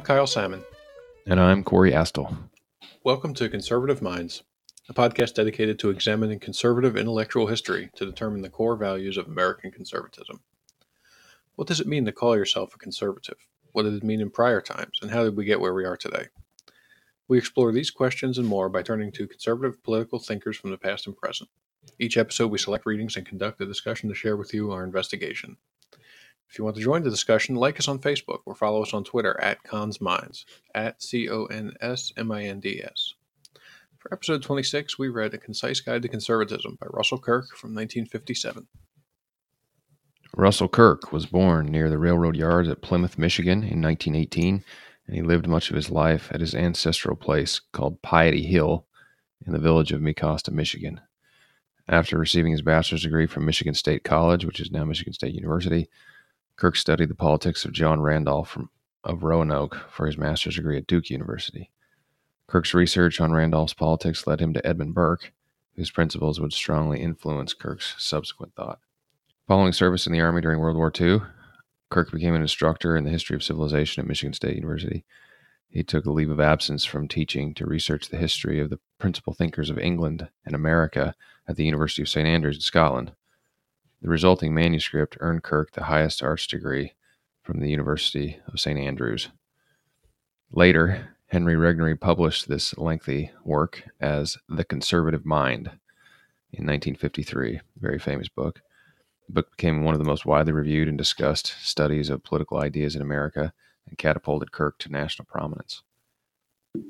I'm Kyle Salmon. And I'm Corey Astle. Welcome to Conservative Minds, a podcast dedicated to examining conservative intellectual history to determine the core values of American conservatism. What does it mean to call yourself a conservative? What did it mean in prior times? And how did we get where we are today? We explore these questions and more by turning to conservative political thinkers from the past and present. Each episode, we select readings and conduct a discussion to share with you our investigation. If you want to join the discussion, like us on Facebook or follow us on Twitter at ConsMinds, at C O N S M I N D S. For episode 26, we read A Concise Guide to Conservatism by Russell Kirk from 1957. Russell Kirk was born near the railroad yards at Plymouth, Michigan in 1918, and he lived much of his life at his ancestral place called Piety Hill in the village of Mecosta, Michigan. After receiving his bachelor's degree from Michigan State College, which is now Michigan State University, Kirk studied the politics of John Randolph from, of Roanoke for his master's degree at Duke University. Kirk's research on Randolph's politics led him to Edmund Burke, whose principles would strongly influence Kirk's subsequent thought. Following service in the Army during World War II, Kirk became an instructor in the history of civilization at Michigan State University. He took a leave of absence from teaching to research the history of the principal thinkers of England and America at the University of St. Andrews in Scotland. The resulting manuscript earned Kirk the highest arts degree from the University of St. Andrews. Later, Henry Regnery published this lengthy work as The Conservative Mind in 1953, a very famous book. The book became one of the most widely reviewed and discussed studies of political ideas in America and catapulted Kirk to national prominence.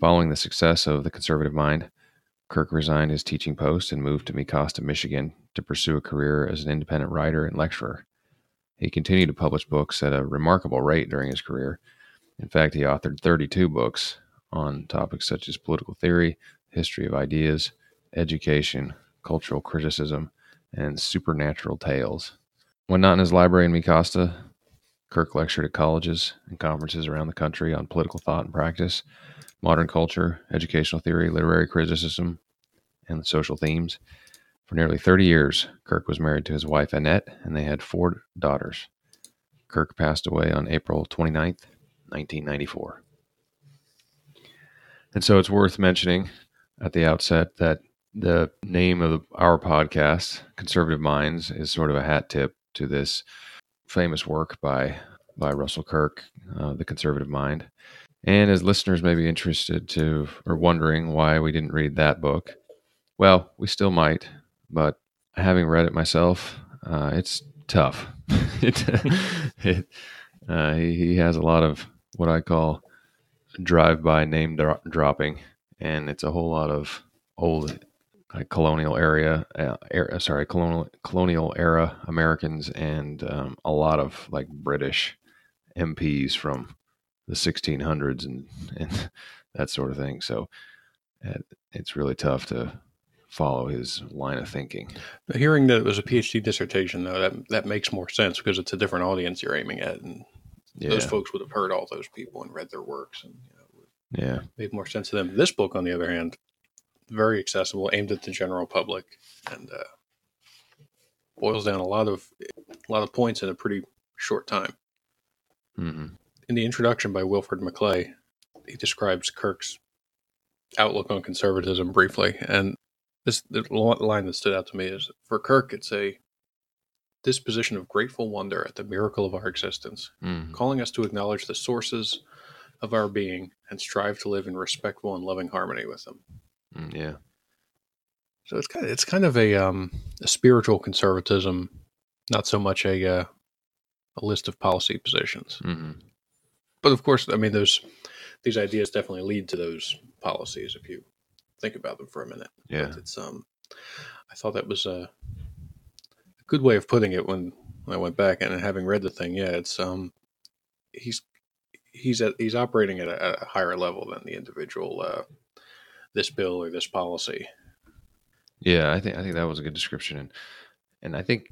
Following the success of The Conservative Mind, Kirk resigned his teaching post and moved to Mecosta, Michigan to pursue a career as an independent writer and lecturer. He continued to publish books at a remarkable rate during his career. In fact, he authored 32 books on topics such as political theory, history of ideas, education, cultural criticism, and supernatural tales. When not in his library in Mecosta, Kirk lectured at colleges and conferences around the country on political thought and practice, modern culture, educational theory, literary criticism, and social themes. For nearly 30 years, Kirk was married to his wife Annette, and they had four daughters. Kirk passed away on April 29th, 1994. And so it's worth mentioning at the outset that the name of our podcast, Conservative Minds, is sort of a hat tip to this famous work by by Russell Kirk, uh, The Conservative Mind. And as listeners may be interested to or wondering why we didn't read that book, well, we still might, but having read it myself, uh, it's tough. it, it uh, he, he, has a lot of what I call drive-by name dro- dropping, and it's a whole lot of old like colonial area, uh, era, sorry, colonial colonial era Americans, and um, a lot of like British MPs from the 1600s and, and that sort of thing. So uh, it's really tough to follow his line of thinking. Hearing that it was a PhD dissertation, though, that that makes more sense because it's a different audience you're aiming at, and yeah. those folks would have heard all those people and read their works, and you know, yeah, made more sense to them. This book, on the other hand, very accessible, aimed at the general public, and uh, boils down a lot of a lot of points in a pretty short time. Mm-hmm. In the introduction by Wilfred McClay, he describes Kirk's outlook on conservatism briefly, and this the line that stood out to me is for Kirk, it's a disposition of grateful wonder at the miracle of our existence, mm-hmm. calling us to acknowledge the sources of our being and strive to live in respectful and loving harmony with them. Mm, yeah. So it's kind of it's kind of a um, a spiritual conservatism, not so much a uh, a list of policy positions. Mm-hmm. But of course, I mean, those these ideas definitely lead to those policies if you think about them for a minute. Yeah, but it's um, I thought that was a, a good way of putting it when, when I went back and having read the thing. Yeah, it's um, he's he's at he's operating at a, at a higher level than the individual uh, this bill or this policy. Yeah, I think I think that was a good description, and and I think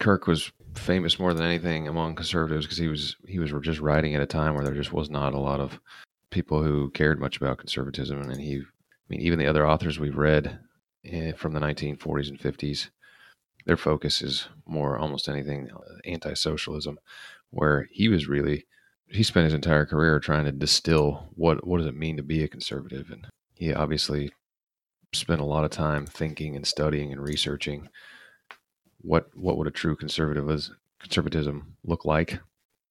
Kirk was famous more than anything among conservatives because he was he was just writing at a time where there just was not a lot of people who cared much about conservatism, and he, I mean, even the other authors we've read eh, from the 1940s and 50s, their focus is more almost anything uh, anti-socialism, where he was really he spent his entire career trying to distill what what does it mean to be a conservative, and he obviously spent a lot of time thinking and studying and researching what what would a true conservative is, conservatism look like.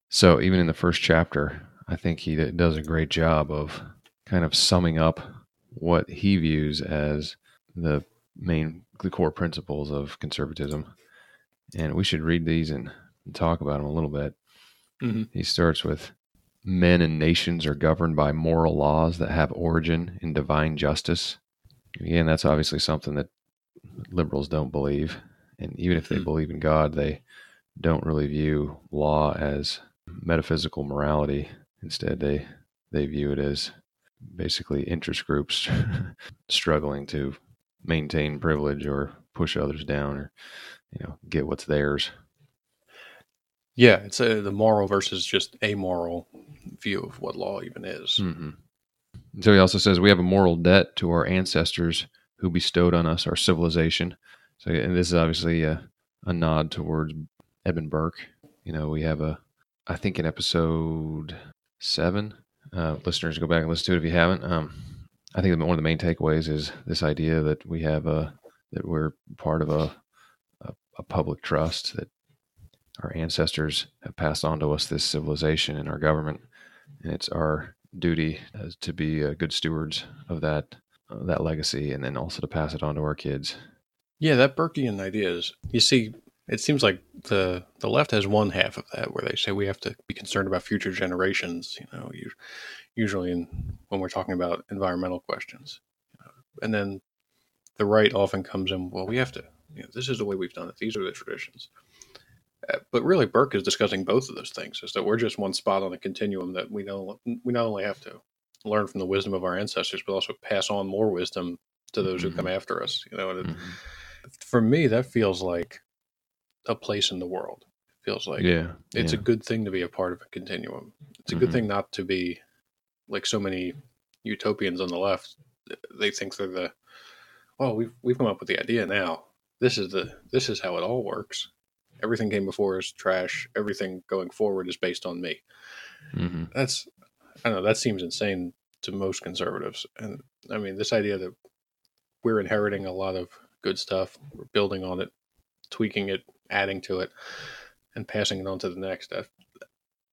So even in the first chapter, I think he does a great job of kind of summing up what he views as the main the core principles of conservatism. And we should read these and talk about them a little bit. Mm-hmm. He starts with men and nations are governed by moral laws that have origin in divine justice. Again, that's obviously something that liberals don't believe. And even if they mm-hmm. believe in God, they don't really view law as metaphysical morality. Instead, they they view it as basically interest groups struggling to maintain privilege or push others down or you know get what's theirs yeah it's a, the moral versus just amoral view of what law even is mm-hmm. so he also says we have a moral debt to our ancestors who bestowed on us our civilization so and this is obviously a, a nod towards edmund burke. You know we have a i think in episode seven. Uh, listeners go back and listen to it if you haven't. Um, I think one of the main takeaways is this idea that we have a that we're part of a, a, a public trust that our ancestors have passed on to us this civilization and our government, and it's our duty to be uh, good stewards of that uh, that legacy, and then also to pass it on to our kids. Yeah, that Burkean idea is. You see, it seems like the the left has one half of that where they say we have to be concerned about future generations. You know, usually in when we're talking about environmental questions. And then the right often comes in, well, we have to, you know, this is the way we've done it. These are the traditions. Uh, but really, Burke is discussing both of those things, is that we're just one spot on the continuum that we know we not only have to learn from the wisdom of our ancestors, but also pass on more wisdom to those mm-hmm. who come after us. You know, and mm-hmm. For me, that feels like a place in the world. It feels like yeah, it's yeah. a good thing to be a part of a continuum. It's a mm-hmm. good thing not to be like so many utopians on the left, they think they're the well, we've we've come up with the idea now. This is the this is how it all works. Everything came before is trash. Everything going forward is based on me. Mm-hmm. That's I don't know. That seems insane to most conservatives. And I mean, this idea that we're inheriting a lot of good stuff, we're building on it, tweaking it, adding to it, and passing it on to the next. That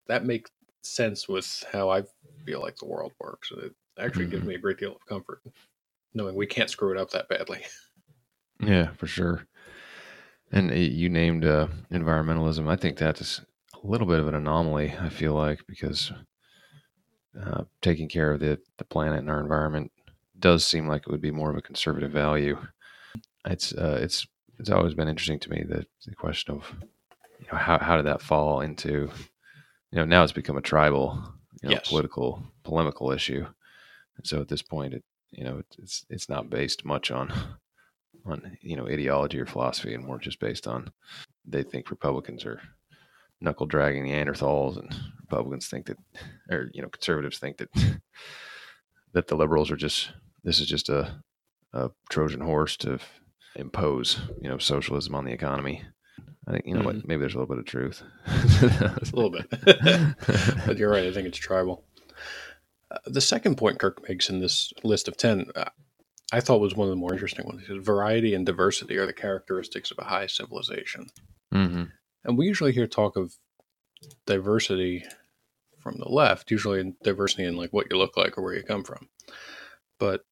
that makes sense with how I feel like the world works. And it actually mm-hmm. gives me a great deal of comfort knowing we can't screw it up that badly. Yeah, for sure. And you named uh, environmentalism. I think that's a little bit of an anomaly. I feel like because uh, taking care of the the planet and our environment does seem like it would be more of a conservative value. It's uh, it's it's always been interesting to me that the question of you know how how did that fall into you know now it's become a tribal you know, yes. political polemical issue. And so at this point, it you know it's it's not based much on on you know ideology or philosophy, and more just based on they think Republicans are knuckle dragging Neanderthals, and Republicans think that, or you know conservatives think that that the liberals are just this is just a a Trojan horse to impose you know socialism on the economy. I think you know mm-hmm. what maybe there's a little bit of truth. a little bit, but you're right. I think it's tribal. Uh, the second point Kirk makes in this list of ten, uh, I thought was one of the more interesting ones. He says, "Variety and diversity are the characteristics of a high civilization." Mm-hmm. And we usually hear talk of diversity from the left, usually in diversity in like what you look like or where you come from. But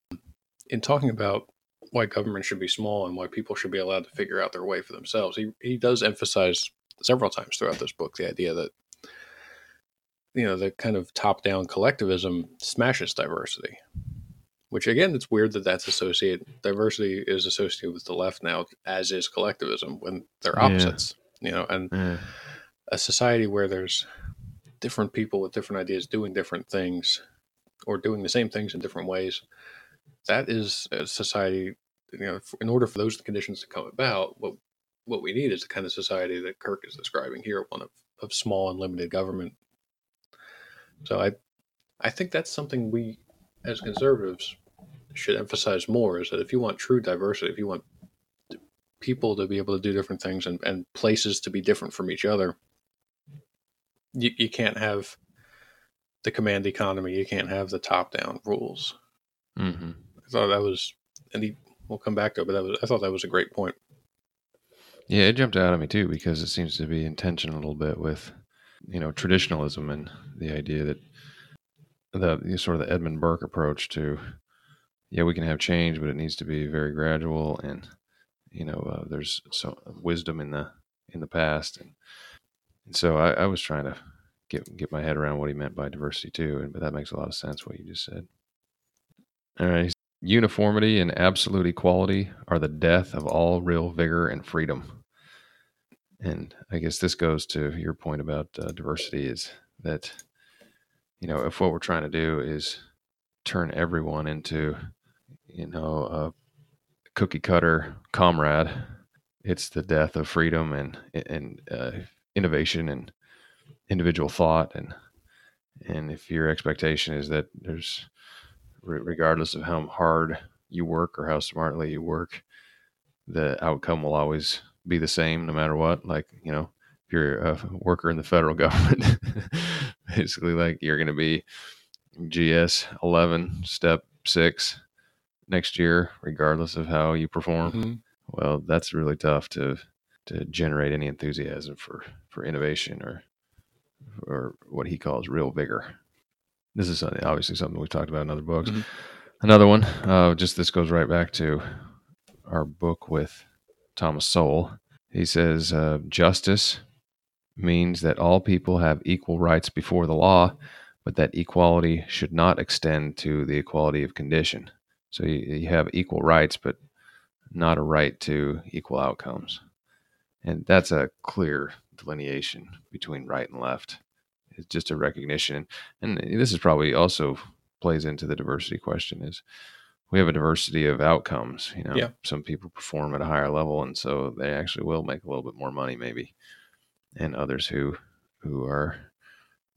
in talking about why government should be small and why people should be allowed to figure out their way for themselves. He he does emphasize several times throughout this book the idea that you know the kind of top down collectivism smashes diversity. Which again, it's weird that that's associated. Diversity is associated with the left now, as is collectivism when they're opposites. Yeah. You know, and yeah. a society where there's different people with different ideas doing different things or doing the same things in different ways that is a society. You know, in order for those conditions to come about, what what we need is the kind of society that Kirk is describing here, one of, of small and limited government. So I I think that's something we as conservatives should emphasize more is that if you want true diversity, if you want people to be able to do different things and, and places to be different from each other, you, you can't have the command economy. You can't have the top down rules. Mm-hmm. I thought that was, and he, we'll come back to it, but that was, I thought that was a great point. Yeah, it jumped out at me too because it seems to be in tension a little bit with, you know, traditionalism and the idea that the sort of the Edmund Burke approach to, yeah, we can have change, but it needs to be very gradual, and you know, uh, there's so wisdom in the in the past, and, and so I, I was trying to get get my head around what he meant by diversity too, and but that makes a lot of sense what you just said. All right, uniformity and absolute equality are the death of all real vigor and freedom. And I guess this goes to your point about uh, diversity is that you know, if what we're trying to do is turn everyone into, you know, a cookie cutter comrade, it's the death of freedom and and uh, innovation and individual thought and and if your expectation is that there's regardless of how hard you work or how smartly you work the outcome will always be the same no matter what like you know if you're a worker in the federal government basically like you're going to be GS 11 step 6 next year regardless of how you perform. Mm-hmm. Well, that's really tough to to generate any enthusiasm for for innovation or or what he calls real vigor. This is obviously something we've talked about in other books. Mm-hmm. Another one, uh, just this goes right back to our book with Thomas Sowell. He says, uh, Justice means that all people have equal rights before the law, but that equality should not extend to the equality of condition. So you, you have equal rights, but not a right to equal outcomes. And that's a clear delineation between right and left. It's just a recognition. And this is probably also plays into the diversity question is we have a diversity of outcomes. You know, yeah. some people perform at a higher level, and so they actually will make a little bit more money, maybe and others who who are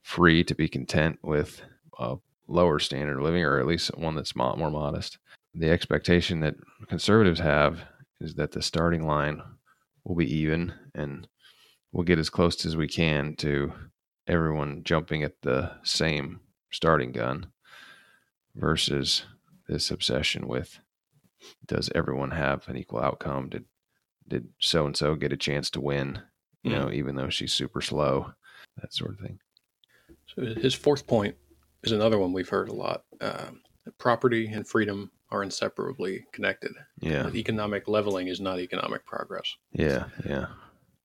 free to be content with a lower standard of living or at least one that's more modest. The expectation that conservatives have is that the starting line will be even and we'll get as close as we can to everyone jumping at the same starting gun versus this obsession with does everyone have an equal outcome did did so and so get a chance to win you mm. know, even though she's super slow, that sort of thing. So his fourth point is another one we've heard a lot. Um, property and freedom are inseparably connected. Yeah. Economic leveling is not economic progress. Yeah. Yeah.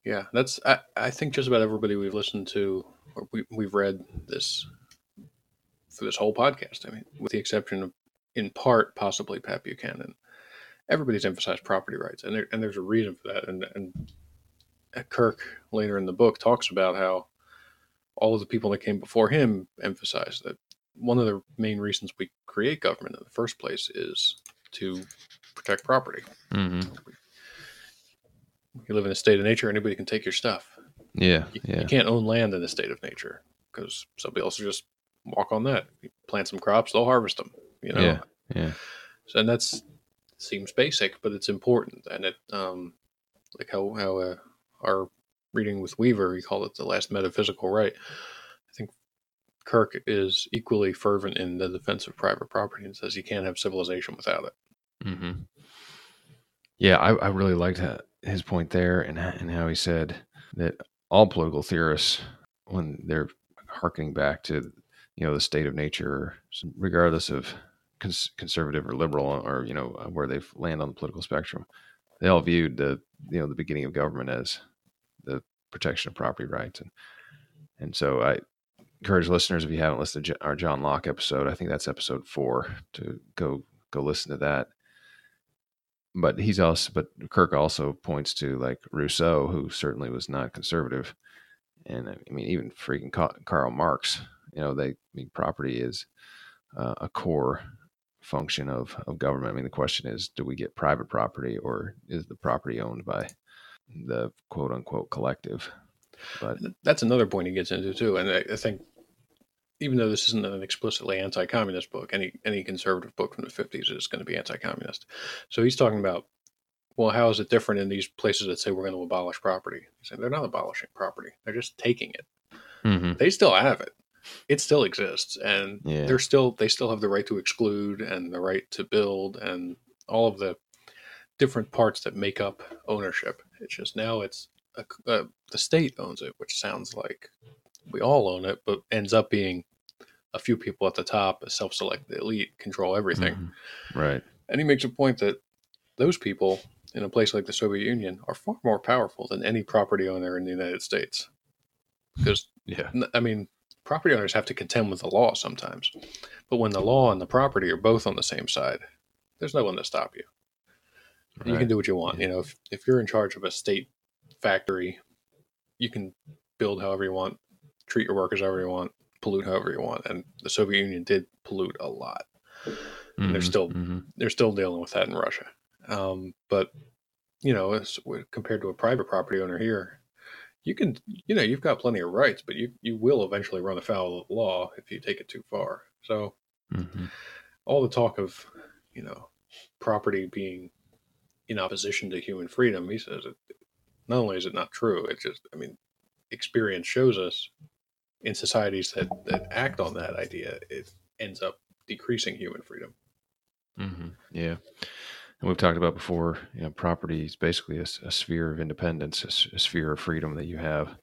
Yeah. That's, I, I think just about everybody we've listened to we, we've read this for this whole podcast. I mean, with the exception of, in part, possibly Pat Buchanan, everybody's emphasized property rights. And, there, and there's a reason for that. And, and Kirk later in the book talks about how all of the people that came before him emphasized that one of the main reasons we create government in the first place is to protect property. Mm-hmm. You live in a state of nature, anybody can take your stuff. Yeah, you, yeah. you can't own land in the state of nature because somebody else will just walk on that. You plant some crops, they'll harvest them. You know. Yeah, yeah. So, and that's seems basic, but it's important, and it um, like how how uh, our reading with Weaver, he called it the last metaphysical right. I think Kirk is equally fervent in the defense of private property and says you can't have civilization without it. Mm-hmm. Yeah, I, I really liked his point there and, and how he said that all political theorists, when they're harkening back to you know the state of nature, regardless of cons- conservative or liberal or you know uh, where they land on the political spectrum, they all viewed the you know the beginning of government as the protection of property rights. And and so I encourage listeners if you haven't listened to our John Locke episode, I think that's episode four, to go go listen to that. But he's also, but Kirk also points to like Rousseau, who certainly was not conservative, and I mean even freaking Karl Marx. You know, they I mean property is uh, a core function of of government. I mean, the question is, do we get private property, or is the property owned by the quote unquote collective. But that's another point he gets into too. And I, I think even though this isn't an explicitly anti-communist book, any any conservative book from the fifties is going to be anti-communist. So he's talking about, well, how is it different in these places that say we're going to abolish property? He's saying they're not abolishing property; they're just taking it. Mm-hmm. They still have it. it still exists, and Yeah. they're still they still have the right to exclude and the right to build and all of the different parts that make up ownership. It's just now it's a, uh, the state owns it, which sounds like we all own it, but ends up being a few people at the top, a self-selected elite, control everything. Mhm. Right. And he makes a point that those people in a place like the Soviet Union are far more powerful than any property owner in the United States. Because, Yeah. I mean, property owners have to contend with the law sometimes. But when the law and the property are both on the same side, there's no one to stop you. You can do what you want. Yeah. You know, if, if you're in charge of a state factory, you can build however you want, treat your workers however you want, pollute however you want. And the Soviet Union did pollute a lot they're Mhm. still- Mhm. they're still dealing with that in Russia. Um, but you know, as, compared to a private property owner here, you can, you know, you've got plenty of rights, but you you will eventually run afoul of the law if you take it too far. So Mhm. all the talk of, you know, property being in opposition to human freedom, he says it. Not only is it not true, it just, I mean, experience shows us in societies that that act on that idea, it ends up decreasing human freedom. hmm Yeah, and we've talked about before. You know, property is basically a sphere of independence, a sphere of freedom that you have.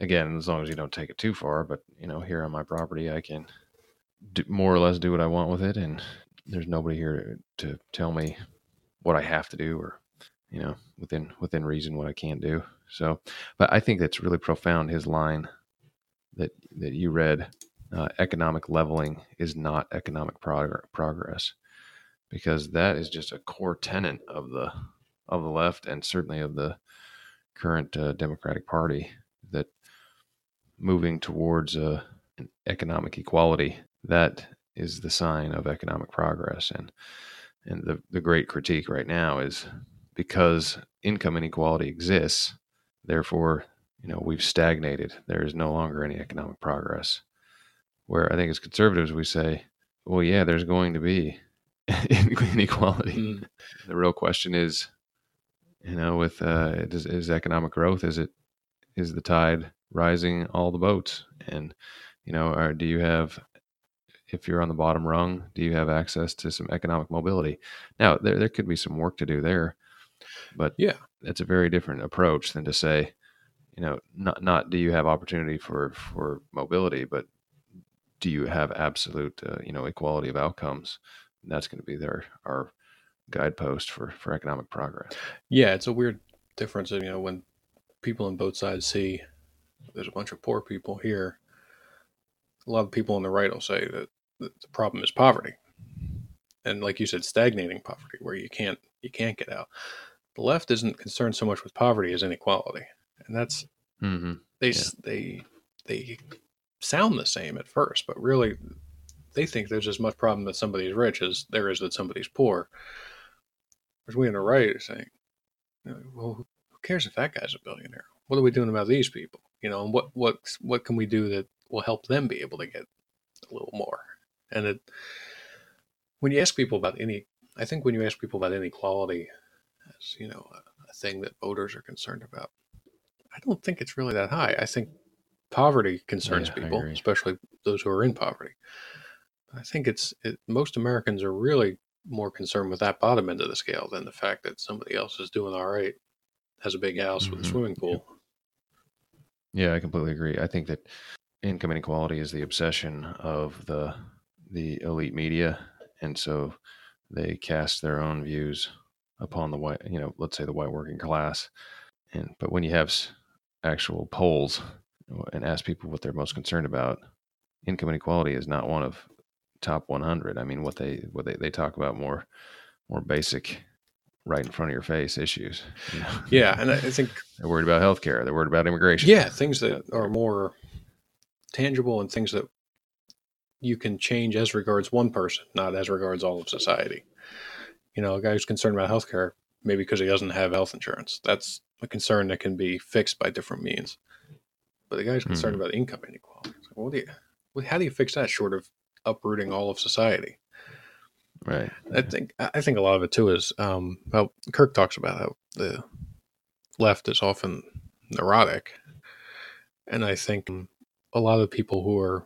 Again, as long as you don't take it too far. But you know, here on my property, I can do, more or less do what I want with it, and there's nobody here to, to tell me what I have to do, or you know, within within reason, what I can't do. So, but I think that's really profound. His line that that you read, uh, economic leveling is not economic prog- progress because that is just a core tenet of the of the left and certainly of the current uh, Democratic Party that moving towards uh, economic equality that is the sign of economic progress. And and the the great critique right now is because income inequality exists therefore you know we've stagnated. There is no longer any economic progress. Where i think as conservatives we say well yeah there's going to be inequality. Mm. the real question is you know with uh is, is economic growth is it is the tide rising all the boats? And you know or do you have if you're on the bottom rung do you have access to some economic mobility? Now there, there could be some work to do there but Yeah. that's a very different approach than to say you know not not do you have opportunity for for mobility but do you have absolute uh, you know equality of outcomes and that's going to be their our guidepost for for economic progress Yeah, it's a weird difference. You know, when people on both sides see there's a bunch of poor people here, a lot of people on the right will say that the problem is poverty, and like you said, stagnating poverty, where you can't you can't get out. The left isn't concerned so much with poverty as inequality, and that's mm-hmm. they Yeah. they they sound the same at first, but really they think there's as much problem that somebody's rich as there is that somebody's poor. Whereas we in the right are saying, well, who cares if that guy's a billionaire? What are we doing about these people? You know, and what what what can we do that will help them be able to get a little more? And it, when you ask people about any, I think when you ask people about inequality as you know a, a thing that voters are concerned about, I don't think it's really that high. I think poverty concerns Yeah, people, especially those who are in poverty. I think it's it, most Americans are really more concerned with that bottom end of the scale than the fact that somebody else is doing all right, has a big house with a Mhm. swimming pool. Yeah, I completely agree. I think that income inequality is the obsession of the the elite media, and so they cast their own views upon the white, you know, let's say the white working class. And but when you have actual polls and ask people what they're most concerned about, income inequality is not one of top 100. I mean, what they what they, they talk about more more basic, right in front of your face issues. you know? Yeah, and I I think they're worried about healthcare. They're worried about immigration. yeah, things that are more tangible and things that you can change as regards one person, not as regards all of society. You know, a guy who's concerned about healthcare, maybe because he doesn't have health insurance. That's a concern that can be fixed by different means. But the guy who's concerned about income inequality, like, what do you, what- how do you fix that short of uprooting all of society? Right. I think I think a lot of it too is um, well, Kirk talks about how the left is often neurotic, and I think a lot of people who are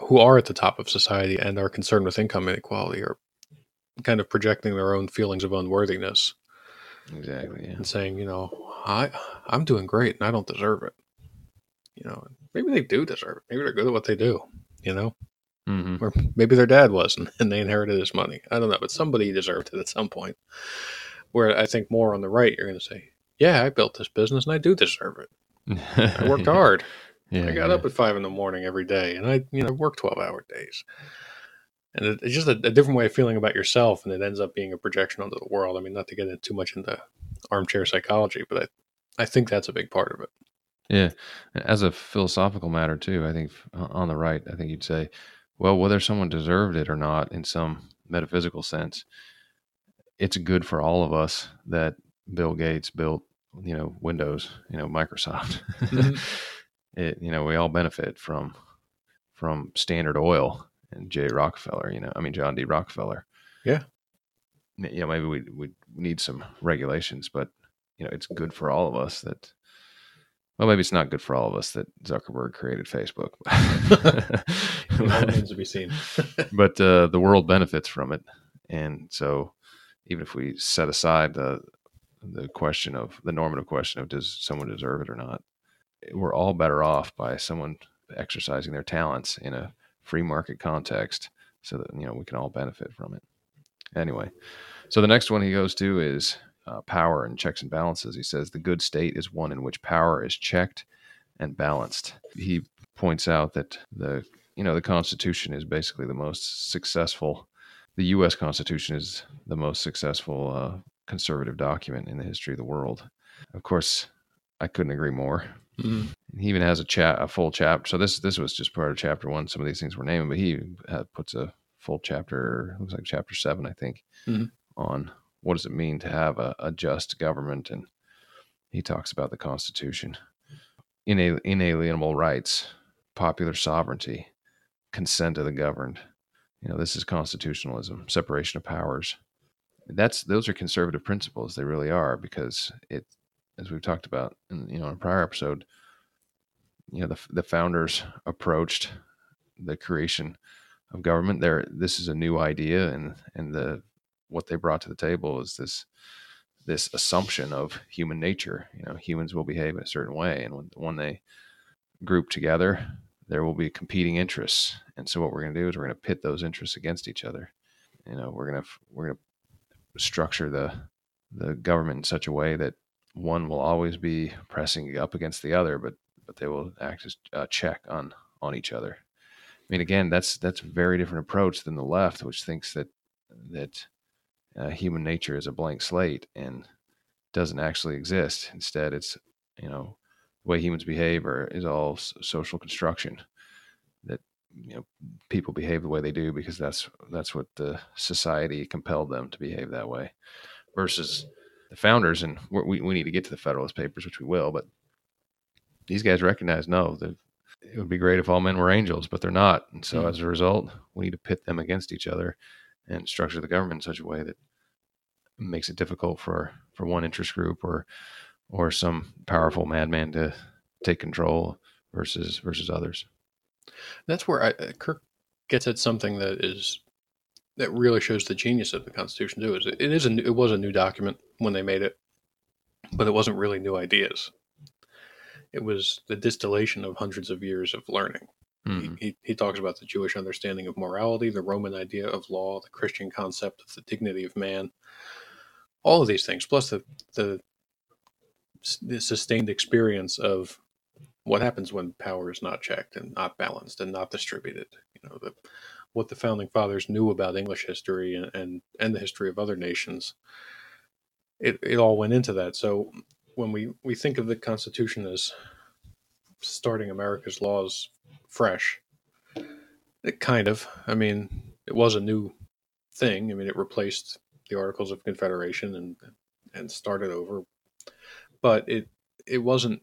who are at the top of society and are concerned with income inequality are kind of projecting their own feelings of unworthiness Exactly. Yeah. and saying, you know, I I'm doing great and I don't deserve it. You know, maybe they do deserve it. Maybe they're good at what they do. You know, hmm or maybe their dad was and, and they inherited his money. I don't know, but somebody deserved it at some point. Where I think more on the right, you're going to say, yeah, I built this business and I do deserve it. I worked hard. Yeah. I got yeah. up at five in the morning every day, and I, you know, worked twelve hour days. And it's just a, a different way of feeling about yourself, and it ends up being a projection onto the world. I mean, not to get into too much into armchair psychology, but I, I think that's a big part of it. Yeah, as a philosophical matter too, I think uh, on the right, I think you'd say, well, whether someone deserved it or not, in some metaphysical sense, it's good for all of us that Bill Gates built, you know, Windows, you know, Microsoft. Mhm. it, you know, we all benefit from from Standard Oil and J. Rockefeller. You know, I mean John D. Rockefeller. Yeah. You know, maybe we we need some regulations, but you know, it's good for all of us that well, maybe it's not good for all of us that Zuckerberg created Facebook, remains to be seen. but uh, the world benefits from it, and so even if we set aside the the question of the normative question of does someone deserve it or not, we're all better off by someone exercising their talents in a free market context, so that you know we can all benefit from it. Anyway, so the next one he goes to is uh, power and checks and balances. He says the good state is one in which power is checked and balanced. He points out that the you know the Constitution is basically the most successful. The U.S. Constitution is the most successful uh, conservative document in the history of the world. Of course, I couldn't agree more. Mhm. He even has a chat, a full chapter. So this this was just part of chapter one. Some of these things were named, but he uh, puts a full chapter. Looks like chapter seven, I think, Mhm. on what does it mean to have a, a just government, and he talks about the Constitution, Inal- inalienable rights, popular sovereignty, consent of the governed. You know, this is constitutionalism, separation of powers. That's those are conservative principles. They really are because it, as we've talked about, in, you know, in a prior episode, you know, the the founders approached the creation of government. There, this is a new idea, and and the what they brought to the table is this this assumption of human nature. You know, humans will behave in a certain way, and when when they group together, there will be competing interests. And so, what we're going to do is we're going to pit those interests against each other. You know, we're going to we're going to structure the the government in such a way that one will always be pressing up against the other, but but they will act as a check on on each other. I mean, again, that's that's a very different approach than the left, which thinks that that uh, human nature is a blank slate and doesn't actually exist. Instead, it's you know the way humans behave is all social construction. That you know people behave the way they do because that's that's what the society compelled them to behave that way. Versus the founders, and we we need to get to the Federalist Papers, which we will, but these guys recognize no, that it would be great if all men were angels, but they're not. And so Mhm. as a result, we need to pit them against each other and structure the government in such a way that makes it difficult for for one interest group or or some powerful madman to take control versus versus others. That's where I, uh, Kirk gets at something that is that really shows the genius of the Constitution too. Is it, it is a new, it was a new document when they made it, but it wasn't really new ideas. It was the distillation of hundreds of years of learning. He, mm-hmm. he, he talks about the Jewish understanding of morality, the Roman idea of law, the Christian concept of the dignity of man, all of these things, plus the the, the sustained experience of what happens when power is not checked and not balanced and not distributed. You know, the, what the founding fathers knew about English history and, and, and the history of other nations. It, it all went into that. So when we, we think of the Constitution as starting America's laws fresh, it kind of, I mean, it was a new thing. I mean, it replaced the Articles of Confederation and and started over, but it it wasn't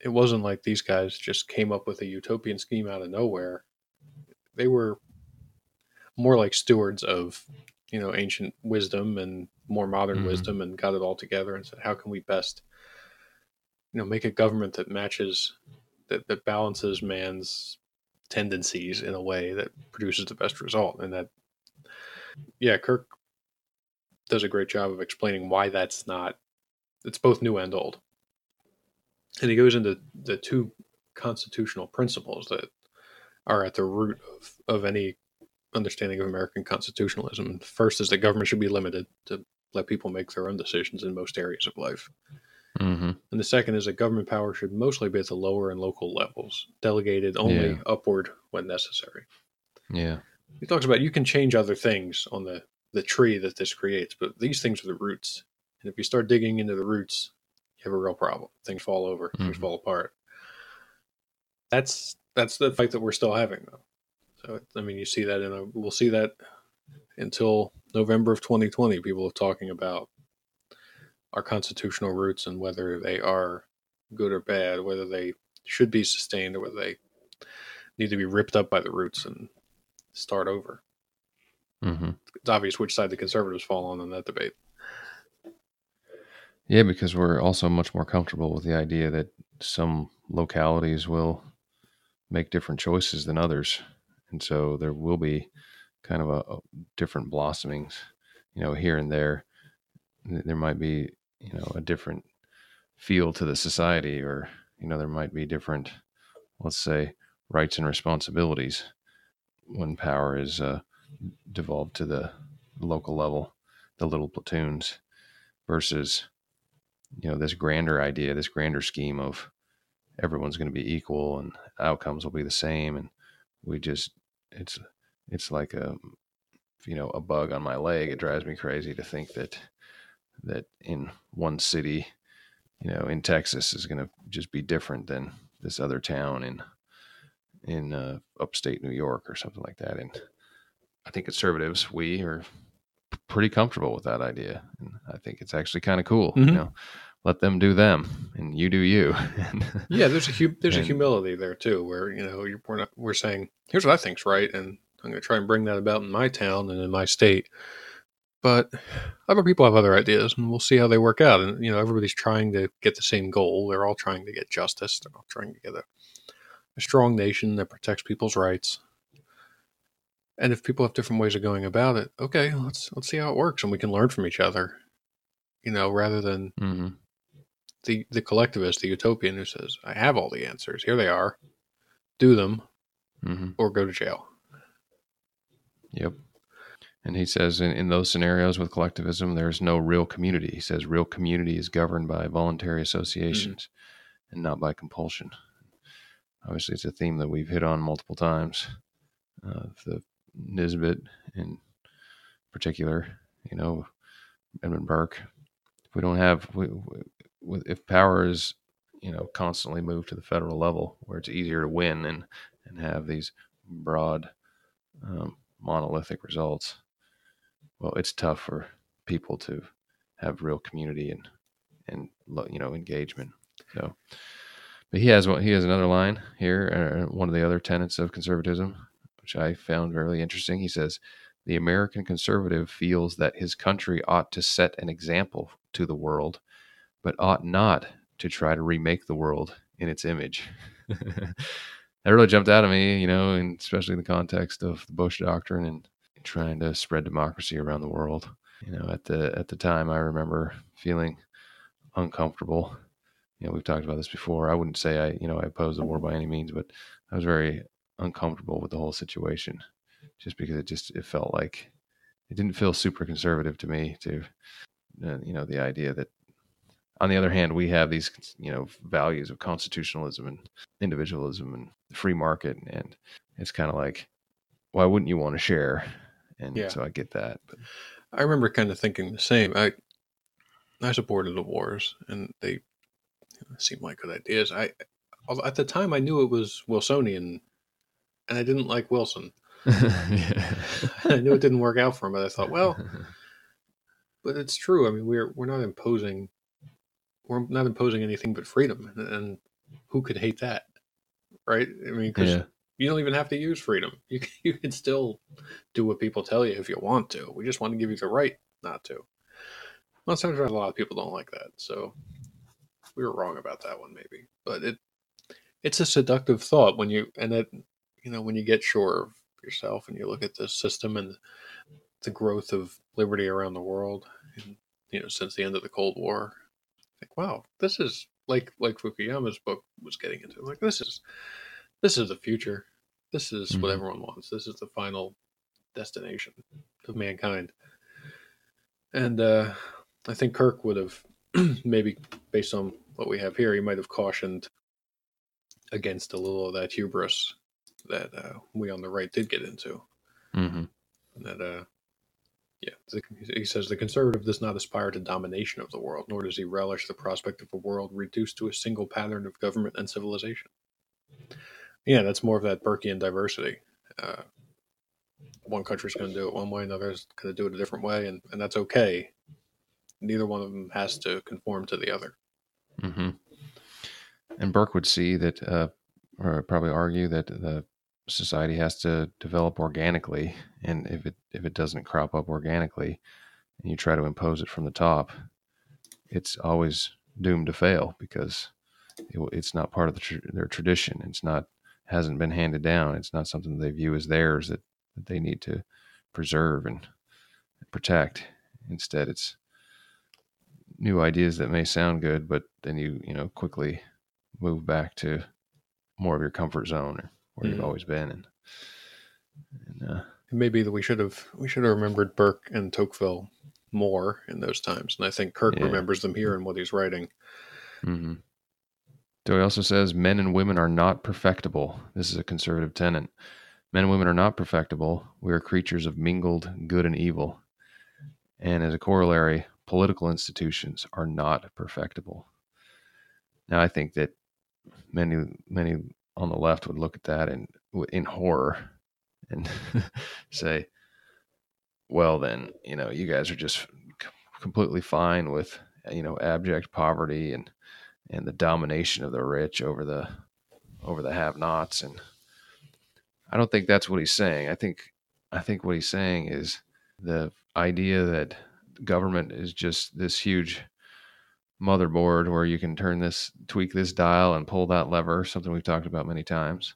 it wasn't like these guys just came up with a utopian scheme out of nowhere. They were more like stewards of you know ancient wisdom and more modern Mhm. wisdom and got it all together and said how can we best you know make a government that matches that, that balances man's tendencies in a way that produces the best result. And that, yeah, Kirk does a great job of explaining why that's not, it's both new and old. And he goes into the two constitutional principles that are at the root of, of any understanding of American constitutionalism. First is that government should be limited to let people make their own decisions in most areas of life. Mm-hmm. And the second is that government power should mostly be at the lower and local levels, delegated only Yeah. upward when necessary. Yeah. He talks about you can change other things on the, the tree that this creates, but these things are the roots. And if you start digging into the roots, you have a real problem. Things fall over, things Mhm. fall apart. That's that's the fight that we're still having, though. So I mean, you see that in a we'll see that until November of 2020. People are talking about our constitutional roots and whether they are good or bad, whether they should be sustained or whether they need to be ripped up by the roots and start over. Mm-hmm. It's obvious which side the conservatives fall on in that debate. Yeah, because we're also much more comfortable with the idea that some localities will make different choices than others. And so there will be kind of a, a different blossomings, you know, here and there. There might be, you know, a different feel to the society, or, you know, there might be different, let's say, rights and responsibilities when power is uh, devolved to the local level, the little platoons versus you know this grander idea this grander scheme of everyone's going to be equal and outcomes will be the same and we just it's it's like a you know a bug on my leg. It drives me crazy to think that that in one city you know in texas is going to just be different than this other town in in uh, upstate new york or something like that and i think conservatives we are pretty comfortable with that idea and i think it's actually kind of cool Mhm. you know let them do them and you do you Yeah, there's a hu- there's a humility there too, where you know you're, we're not we're saying here's what I think's right, and I'm going to try and bring that about in my town and in my state. But other people have other ideas, and we'll see how they work out. And you know, everybody's trying to get the same goal. They're all trying to get justice. They're all trying to get a, a strong nation that protects people's rights. And if people have different ways of going about it, okay, let's let's see how it works, and we can learn from each other. You know, rather than Mhm. the the collectivist, the utopian who says, "I have all the answers. Here they are. Do them Mhm. or go to jail." Yep. And he says in, in those scenarios with collectivism, there's no real community. He says real community is governed by voluntary associations and not by compulsion. Obviously, it's a theme that we've hit on multiple times. Uh, the Nisbet in particular, you know, Edmund Burke. If we don't have, we, we, if power is, you know, constantly moved to the federal level where it's easier to win and, and have these broad um, monolithic results, well, it's tough for people to have real community and and you know engagement. So, but he has one. He has another line here. Uh, one of the other tenets of conservatism, which I found very interesting. He says, "The American conservative feels that his country ought to set an example to the world, but ought not to try to remake the world in its image." that really jumped out at me, you know, and especially in the context of the Bush doctrine and trying to spread democracy around the world. You know, at the at the time, I remember feeling uncomfortable. You know, we've talked about this before. I wouldn't say I, you know, I opposed the war by any means, but I was very uncomfortable with the whole situation, just because it just it felt like it didn't feel super conservative to me. To uh, you know, the idea that on the other hand, we have these you know values of constitutionalism and individualism and the free market, and it's kind of like, why wouldn't you want to share? And Yeah. so I get that, but I remember kind of thinking the same. I I supported the wars, and they you know, seemed like good ideas. I at the time I knew it was Wilsonian, and I didn't like Wilson. yeah. I knew it didn't work out for him, but I thought, well, but it's true. I mean, we're we're not imposing we're not imposing anything but freedom, and, and who could hate that, right? I mean, because yeah, you don't even have to use freedom. You you can still do what people tell you if you want to. We just want to give you the right not to. Well, sometimes a lot of people don't like that, so we were wrong about that one, maybe. But it it's a seductive thought when you and it you know, when you get sure of yourself and you look at this system and the growth of liberty around the world, and, you know, since the end of the Cold War, like, wow, this is like like Fukuyama's book was getting into. Like, this is this is the future. This is mm-hmm. what everyone wants. This is the final destination of mankind. And uh, I think Kirk would have maybe based on what we have here, he might have cautioned against a little of that hubris that uh, we on the right did get into. Mm-hmm. That, uh, yeah, the, he says the conservative does not aspire to domination of the world, nor does he relish the prospect of a world reduced to a single pattern of government and civilization. Yeah, that's more of that Burkean diversity. Uh, one country's going to do it one way, another's going to do it a different way, and, and that's okay. Neither one of them has to conform to the other. Mm-hmm. And Burke would see that, uh, or probably argue that the society has to develop organically, and if it if it doesn't crop up organically, and you try to impose it from the top, it's always doomed to fail because it, it's not part of the their tradition. It's not hasn't been handed down. It's not something they view as theirs that, that they need to preserve and protect. Instead, it's new ideas that may sound good, but then you you know quickly move back to more of your comfort zone or where mm-hmm. you've always been. And, and uh, it may be that we should have we should have remembered Burke and Tocqueville more in those times, and I think Kirk yeah. remembers them here in what he's writing. Mm-hmm. So also says men and women are not perfectible. This is a conservative tenet. Men and women are not perfectible. We are creatures of mingled good and evil. And as a corollary, political institutions are not perfectible. Now, I think that many, many on the left would look at that and in horror and say, well, then, you know, you guys are just completely fine with, you know, abject poverty and, and the domination of the rich over the, over the have nots. And I don't think that's what he's saying. I think, I think what he's saying is the idea that government is just this huge motherboard where you can turn this, tweak this dial and pull that lever, something we've talked about many times.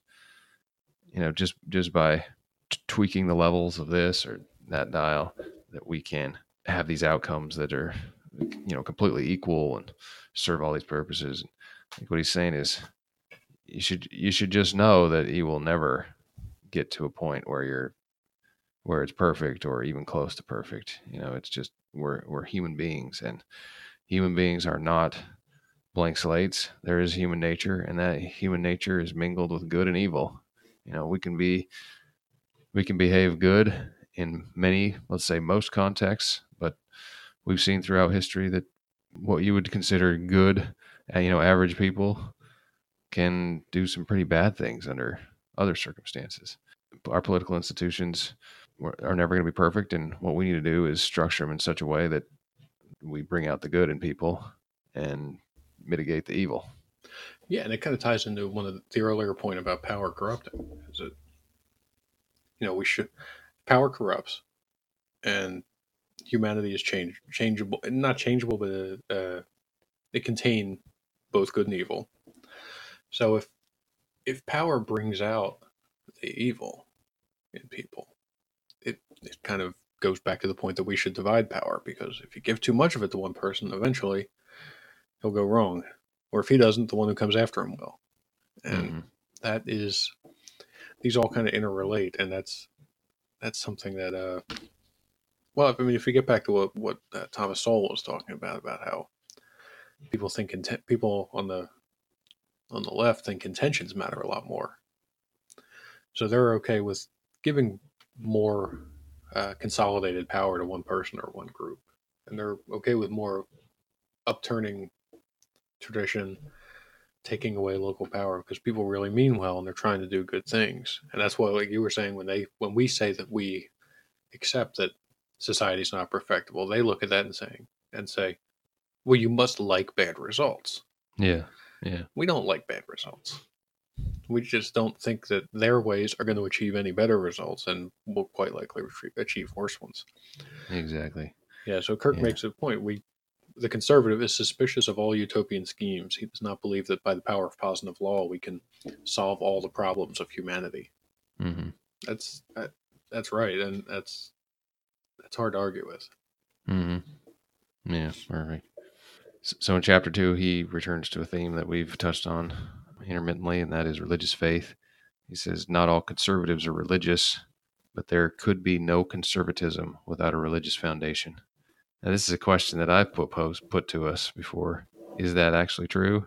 You know, just just by t- tweaking the levels of this or that dial, that we can have these outcomes that are, you know, completely equal and serve all these purposes. Like what he's saying is, you should you should just know that you will never get to a point where you're where it's perfect or even close to perfect. You know, it's just we're we're human beings and human beings are not blank slates. There is human nature and that human nature is mingled with good and evil. You know, we can be we can behave good in many, let's say most contexts, but we've seen throughout history that what you would consider good, uh, you know, average people can do some pretty bad things under other circumstances. Our political institutions are never going to be perfect. And what we need to do is structure them in such a way that we bring out the good in people and mitigate the evil. Yeah, and it kind of ties into one of the earlier point about power corrupting. Is it, you know, we should power corrupts, and humanity is change changeable, not changeable, but uh, it contain both good and evil. So if if power brings out the evil in people, it, it kind of goes back to the point that we should divide power because if you give too much of it to one person, eventually he'll go wrong. Or if he doesn't, the one who comes after him will. And mm-hmm. that is, these all kind of interrelate. And that's, that's something that, uh, well, I mean, if we get back to what, what uh, Thomas Sowell was talking about, about how people think people on the, on the left think intentions matter a lot more. So they're okay with giving more uh, consolidated power to one person or one group, and they're okay with more upturning tradition, taking away local power because people really mean well and they're trying to do good things. And that's what, like you were saying, when they when we say that we accept that society is not perfectible, they look at that and saying and say, "Well, you must like bad results." Yeah, yeah. We don't like bad results. We just don't think that their ways are going to achieve any better results and will quite likely achieve worse ones. Exactly. Yeah. So Kirk yeah. makes a point. We, the conservative, is suspicious of all utopian schemes. He does not believe that by the power of positive law we can solve all the problems of humanity. hmm That's that, that's right, and that's that's hard to argue with. hmm Yeah, right. S- So in chapter two, he returns to a theme that we've touched on intermittently, and that is religious faith. He says, Not all conservatives are religious, but there could be no conservatism without a religious foundation. Now, this is a question that I've put, post, put to us before. Is that actually true?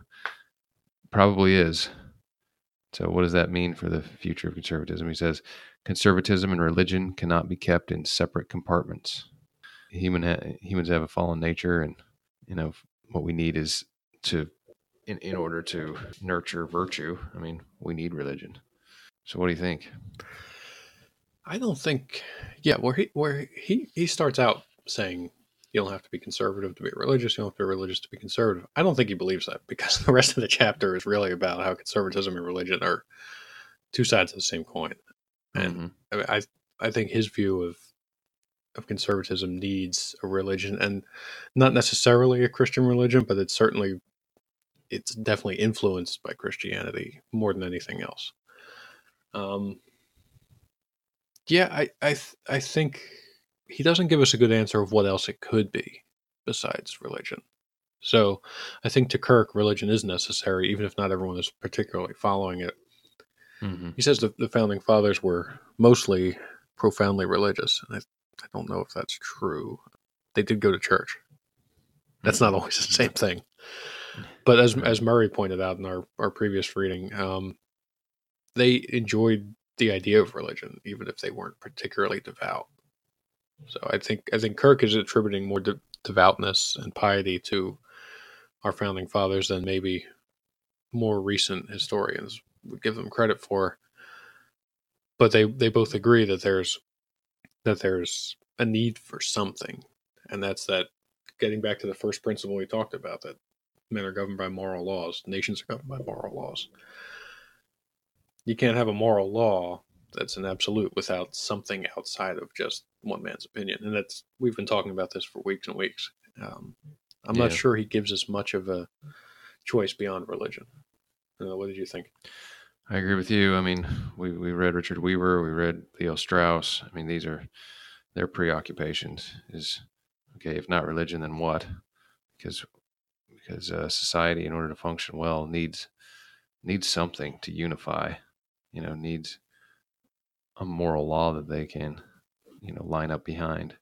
Probably is. So, what does that mean for the future of conservatism? He says, Conservatism and religion cannot be kept in separate compartments. Human ha- humans have a fallen nature, and you know what we need is to, in, in order to nurture virtue. I mean, we need religion. So, what do you think? I don't think, yeah, where he where he he starts out saying you don't have to be conservative to be religious, you don't have to be religious to be conservative. I don't think he believes that because the rest of the chapter is really about how conservatism and religion are two sides of the same coin. And Mhm. I I I think his view of of conservatism needs a religion and not necessarily a Christian religion, but it's certainly it's definitely influenced by Christianity more than anything else. Um, yeah, I I th- I think he doesn't give us a good answer of what else it could be besides religion. So I think to Kirk, religion is necessary, even if not everyone is particularly following it. Mhm. He says that the founding fathers were mostly profoundly religious, and I, I don't know if that's true. They did go to church. That's not always the same thing. But as as Murray pointed out in our, our previous reading, um, they enjoyed the idea of religion, even if they weren't particularly devout. So I think I think Kirk is attributing more de- devoutness and piety to our founding fathers than maybe more recent historians would give them credit for. But they they both agree that there's that there's a need for something, and that's that getting back to the first principle we talked about that men are governed by moral laws, nations are governed by moral laws. You can't have a moral law that's an absolute without something outside of just one man's opinion, and that's we've been talking about this for weeks and weeks. Um, I'm not sure he gives us much of a choice beyond religion. Uh, what did you think? I agree with you. I mean, we, we read Richard Weaver, we read Leo Strauss. I mean, these are their preoccupations. Is okay, if not religion, then what? Because because uh, society, in order to function well, needs needs something to unify. You know, needs a moral law that they can, you know, line up behind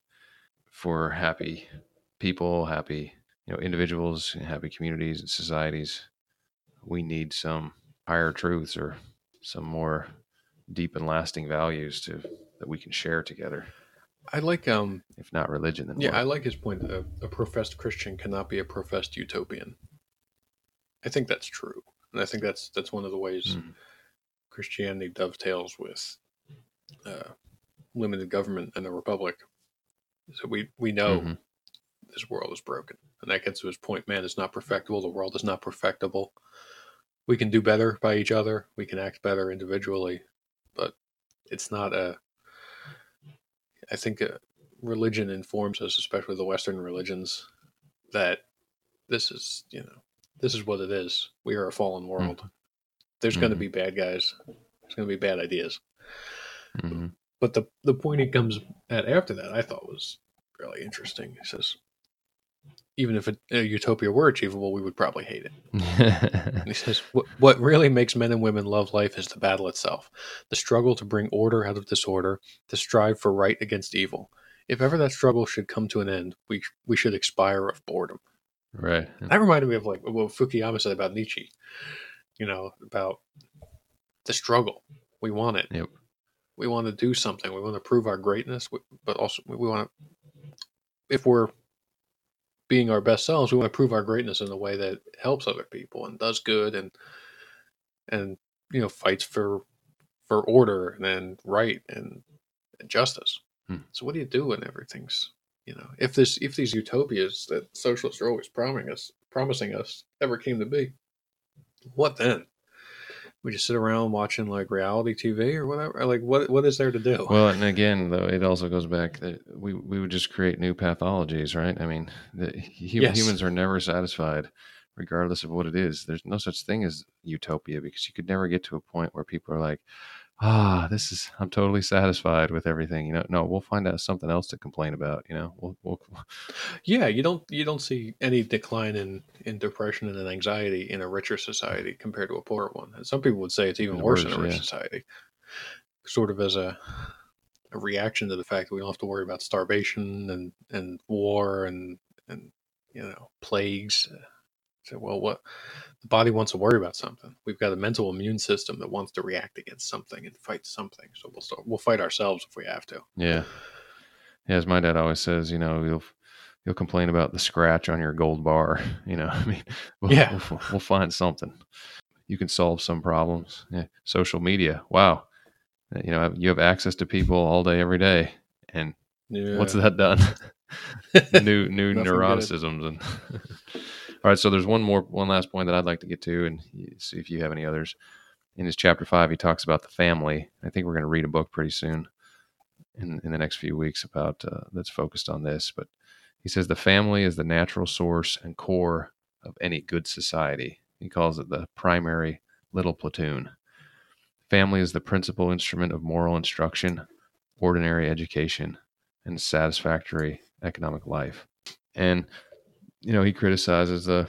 for happy people, happy you know individuals, happy communities and societies. We need some higher truths or some more deep and lasting values to that we can share together. I like um If not religion, then yeah, I like his point a, a professed Christian cannot be a professed utopian. I think that's true. And I think that's that's one of the ways Mhm. Christianity dovetails with uh, limited government and the republic. So we we know Mhm. this world is broken, and that gets to his point. Man is not perfectible. The world is not perfectible. We can do better by each other. We can act better individually, but it's not a. I think religion informs us, especially the Western religions, that this is you know this is what it is. We are a fallen world. There's going to Mhm. be bad guys. There's going to be bad ideas. Mhm. But the the point he comes at after that, I thought was really interesting. He says, even if a, a utopia were achievable, we would probably hate it. And he says, what, what really makes men and women love life is the battle itself, the struggle to bring order out of disorder, to strive for right against evil. If ever that struggle should come to an end, we we should expire of boredom. right. That reminded me of like what Fukuyama said about Nietzsche. You know, about the struggle. We want it. Yep. We want to do something. We want to prove our greatness, but also we want to. If we're being our best selves, we want to prove our greatness in a way that helps other people and does good and and you know fights for for order and right and, and justice. Hmm. So what do you do when everything's you know if this if these utopias that socialists are always promising us promising us ever came to be, what then? We just sit around watching like reality TV or whatever. Like what what is there to do? Well, and again, though, it also goes back that we we would just create new pathologies, right? I mean, the, Yes. humans are never satisfied, regardless of what it is. There's no such thing as utopia because you could never get to a point where people are like, ah, this is I'm totally satisfied with everything. You know, no, we'll find out something else to complain about. You know, we'll, we'll Yeah, you don't you don't see any decline in in depression and in anxiety in a richer society compared to a poorer one. And some people would say it's even worse in a rich yeah. society, sort of as a a reaction to the fact that we don't have to worry about starvation and and war and and you know plagues. So, well, what the body wants to worry about something. We've got a mental immune system that wants to react against something and fight something. So we'll start, we'll fight ourselves if we have to. yeah, yeah. As my dad always says, you know, you'll you'll complain about the scratch on your gold bar. You know, I mean, we'll, Yeah. we'll, we'll find something. You can solve some problems. Yeah. Social media. Wow. Uh, you know, you have access to people all day, every day, and Yeah. what's that done? new new neuroticisms and all right so there's one more one last point that i'd like to get to and see if you have any others. In his chapter five he talks about the family. I think we're going to read a book pretty soon in, in the next few weeks about uh, that's focused on this but he says the family is the natural source and core of any good society. He calls it the primary little platoon. Family is the principal instrument of moral instruction ordinary education and satisfactory economic life. And you know, he criticizes the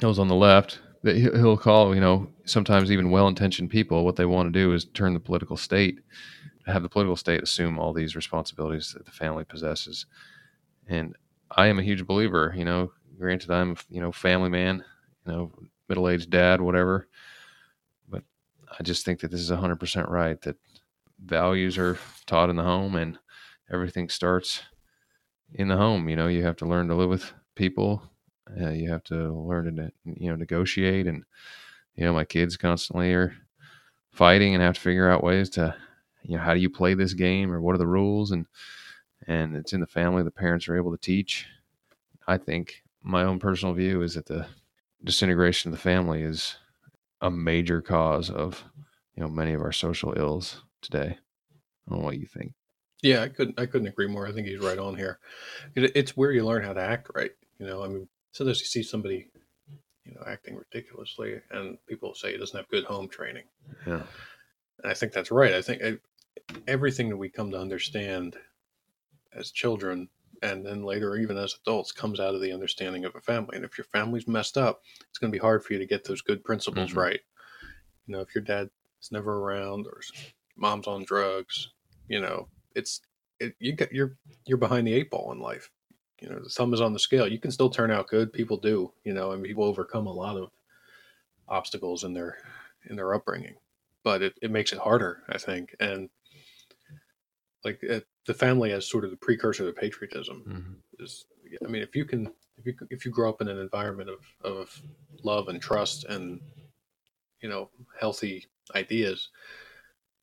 those on the left that he- he'll call, you know, sometimes even well-intentioned people. What they want to do is turn the political state, have the political state assume all these responsibilities that the family possesses. And I am a huge believer. You know, granted, I'm you know family man, you know, middle-aged dad, whatever. But I just think that this is 100% right. That values are taught in the home, and everything starts in the home. You know, you have to learn to live with people. Uh, you have to learn to, you know, negotiate. And, you know, my kids constantly are fighting and have to figure out ways to, you know, how do you play this game or what are the rules? And, and it's in the family. The parents are able to teach. I think my own personal view is that the disintegration of the family is a major cause of, you know, many of our social ills today. I don't know what you think. Yeah, I couldn't I couldn't agree more. I think he's right on here. It, it's where you learn how to act right. You know, I mean, sometimes you see somebody, you know, acting ridiculously, and people say he doesn't have good home training. Yeah. And I think that's right. I think I, everything that we come to understand as children, and then later even as adults, comes out of the understanding of a family. And if your family's messed up, it's going to be hard for you to get those good principles Mhm. right. You know, if your dad is never around or mom's on drugs, you know, it's it, you get you're you're behind the eight ball in life. You know, the thumb is on the scale. You can still turn out good. People do. You know, and people overcome a lot of obstacles in their in their upbringing, but it, it makes it harder, I think. And like it, the family as sort of the precursor to patriotism Mm-hmm. is. I mean, if you can, if you if you grow up in an environment of of love and trust and you know healthy ideas,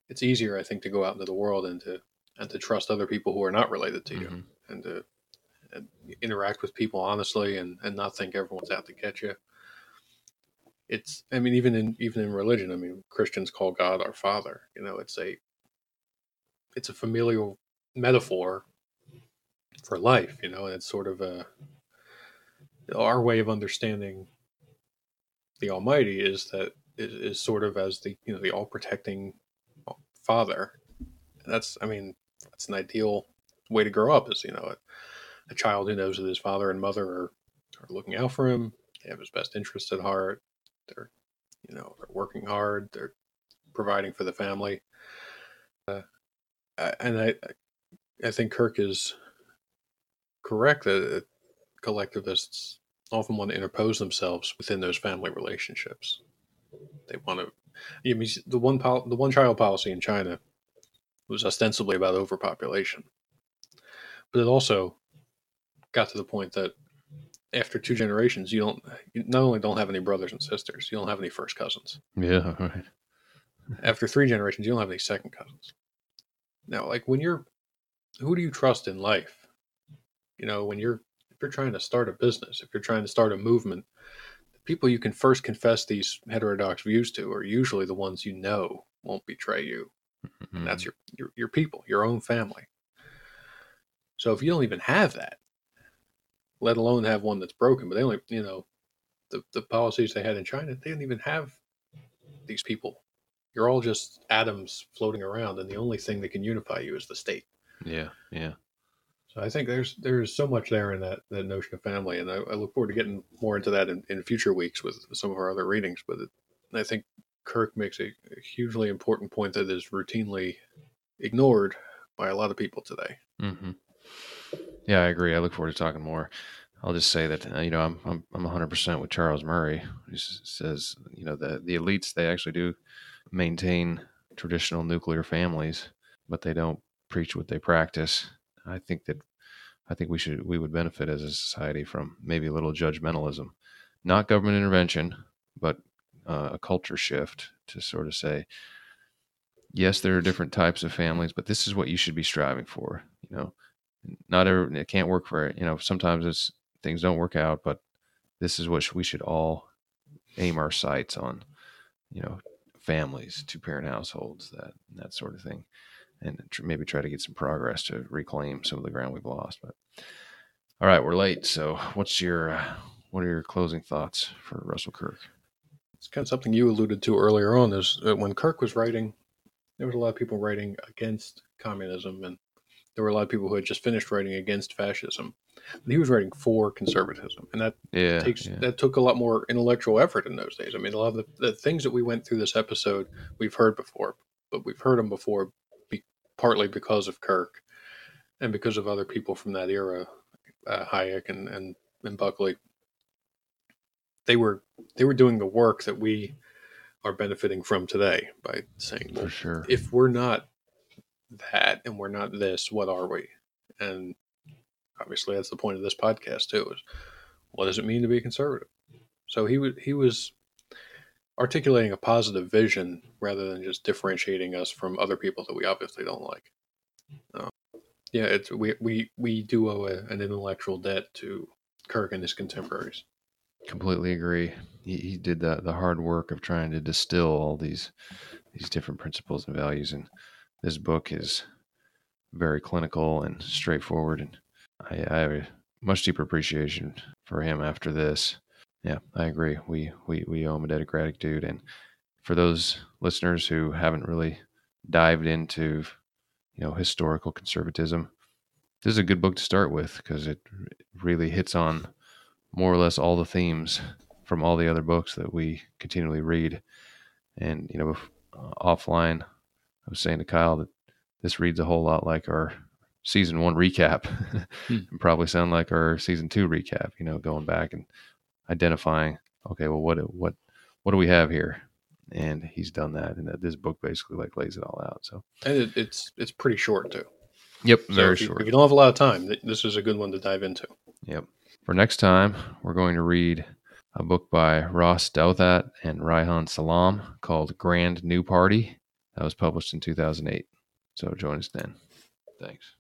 it's easier, I think, to go out into the world and to and to trust other people who are not related to you Mhm. and to interact with people honestly and, and not think everyone's out to get you. It's I mean even in even in religion, I mean Christians call God our Father. You know, it's a it's a familial metaphor for life, you know, and it's sort of a our way of understanding the Almighty is that is, sort of as the you know the all protecting father. That's I mean that's an ideal way to grow up is you know a, child who knows that his father and mother are, are looking out for him. They have his best interests at heart. They're you know they're working hard. They're providing for the family. Uh, and I I think Kirk is correct that uh, collectivists often want to interpose themselves within those family relationships. They want to. I mean, the one pol- the one child policy in China was ostensibly about overpopulation, but it also got to the point that after two generations, you don't you not only don't have any brothers and sisters, you don't have any first cousins. Yeah. Right. After three generations, you don't have any second cousins. Now, like when you're, who do you trust in life? You know, when you're if you're trying to start a business, if you're trying to start a movement, the people you can first confess these heterodox views to are usually the ones you know won't betray you. And that's mm-hmm. your, your your people, your own family. So if you don't even have that, let alone have one that's broken, but they only you know the, the policies they had in China, they didn't even have these people you're all just atoms floating around, and the only thing that can unify you is the state. Yeah, yeah. So I think there's there's so much there in that that notion of family, and I, I look forward to getting more into that in, in future weeks with some of our other readings. But it, I think Kirk makes a, a hugely important point that is routinely ignored by a lot of people today. hmm Yeah, I agree. I look forward to talking more. I'll just say that uh, you know I'm I'm I'm 100 percent with Charles Murray. He says you know the the elites they actually do maintain traditional nuclear families, but they don't preach what they practice. I think that I think we should we would benefit as a society from maybe a little judgmentalism, not government intervention, but uh, a culture shift to sort of say, yes, there are different types of families, but this is what you should be striving for. You know, not every it can't work for it, you know sometimes it's things don't work out, but this is what we should all aim our sights on. You know, families, two parent households, that that sort of thing, and tr- maybe try to get some progress to reclaim some of the ground we've lost. But all right, we're late. So, what's your uh, what are your closing thoughts for Russell Kirk? It's kind of something you alluded to earlier on. Is when Kirk was writing, there was a lot of people writing against communism, and there were a lot of people who had just finished writing against fascism. He was writing for conservatism, and that Yeah, takes yeah. that took a lot more intellectual effort in those days. I mean, a lot of the, the things that we went through this episode we've heard before, but we've heard them before be, partly because of Kirk and because of other people from that era, uh, Hayek and, and and Buckley. They were they were doing the work that we are benefiting from today by saying, for sure. if we're not that and we're not this, what are we? And obviously, that's the point of this podcast too: is what does it mean to be conservative? So he was he was articulating a positive vision rather than just differentiating us from other people that we obviously don't like. Uh, yeah, it's we we we do owe a, an intellectual debt to Kirk and his contemporaries. Completely agree. He, he did the the hard work of trying to distill all these these different principles and values, and this book is very clinical and straightforward. And I, I have a much deeper appreciation for him after this. Yeah, I agree. We we we owe him a debt of gratitude. And for those listeners who haven't really dived into, you know, historical conservatism, this is a good book to start with because it really hits on more or less all the themes from all the other books that we continually read. And you know, uh, offline, I was saying to Kyle that this reads a whole lot like our season one recap, Hmm. and probably sound like our season two recap. You know, going back and identifying, okay, well, what what what do we have here? And he's done that, and that this book basically like lays it all out. So, And it, it's it's pretty short too. yep, So very if you, short. If you don't have a lot of time, this is a good one to dive into. Yep. For next time, we're going to read a book by Ross Douthat and Reihan Salam called Grand New Party. That was published in 2008. So join us then. Thanks.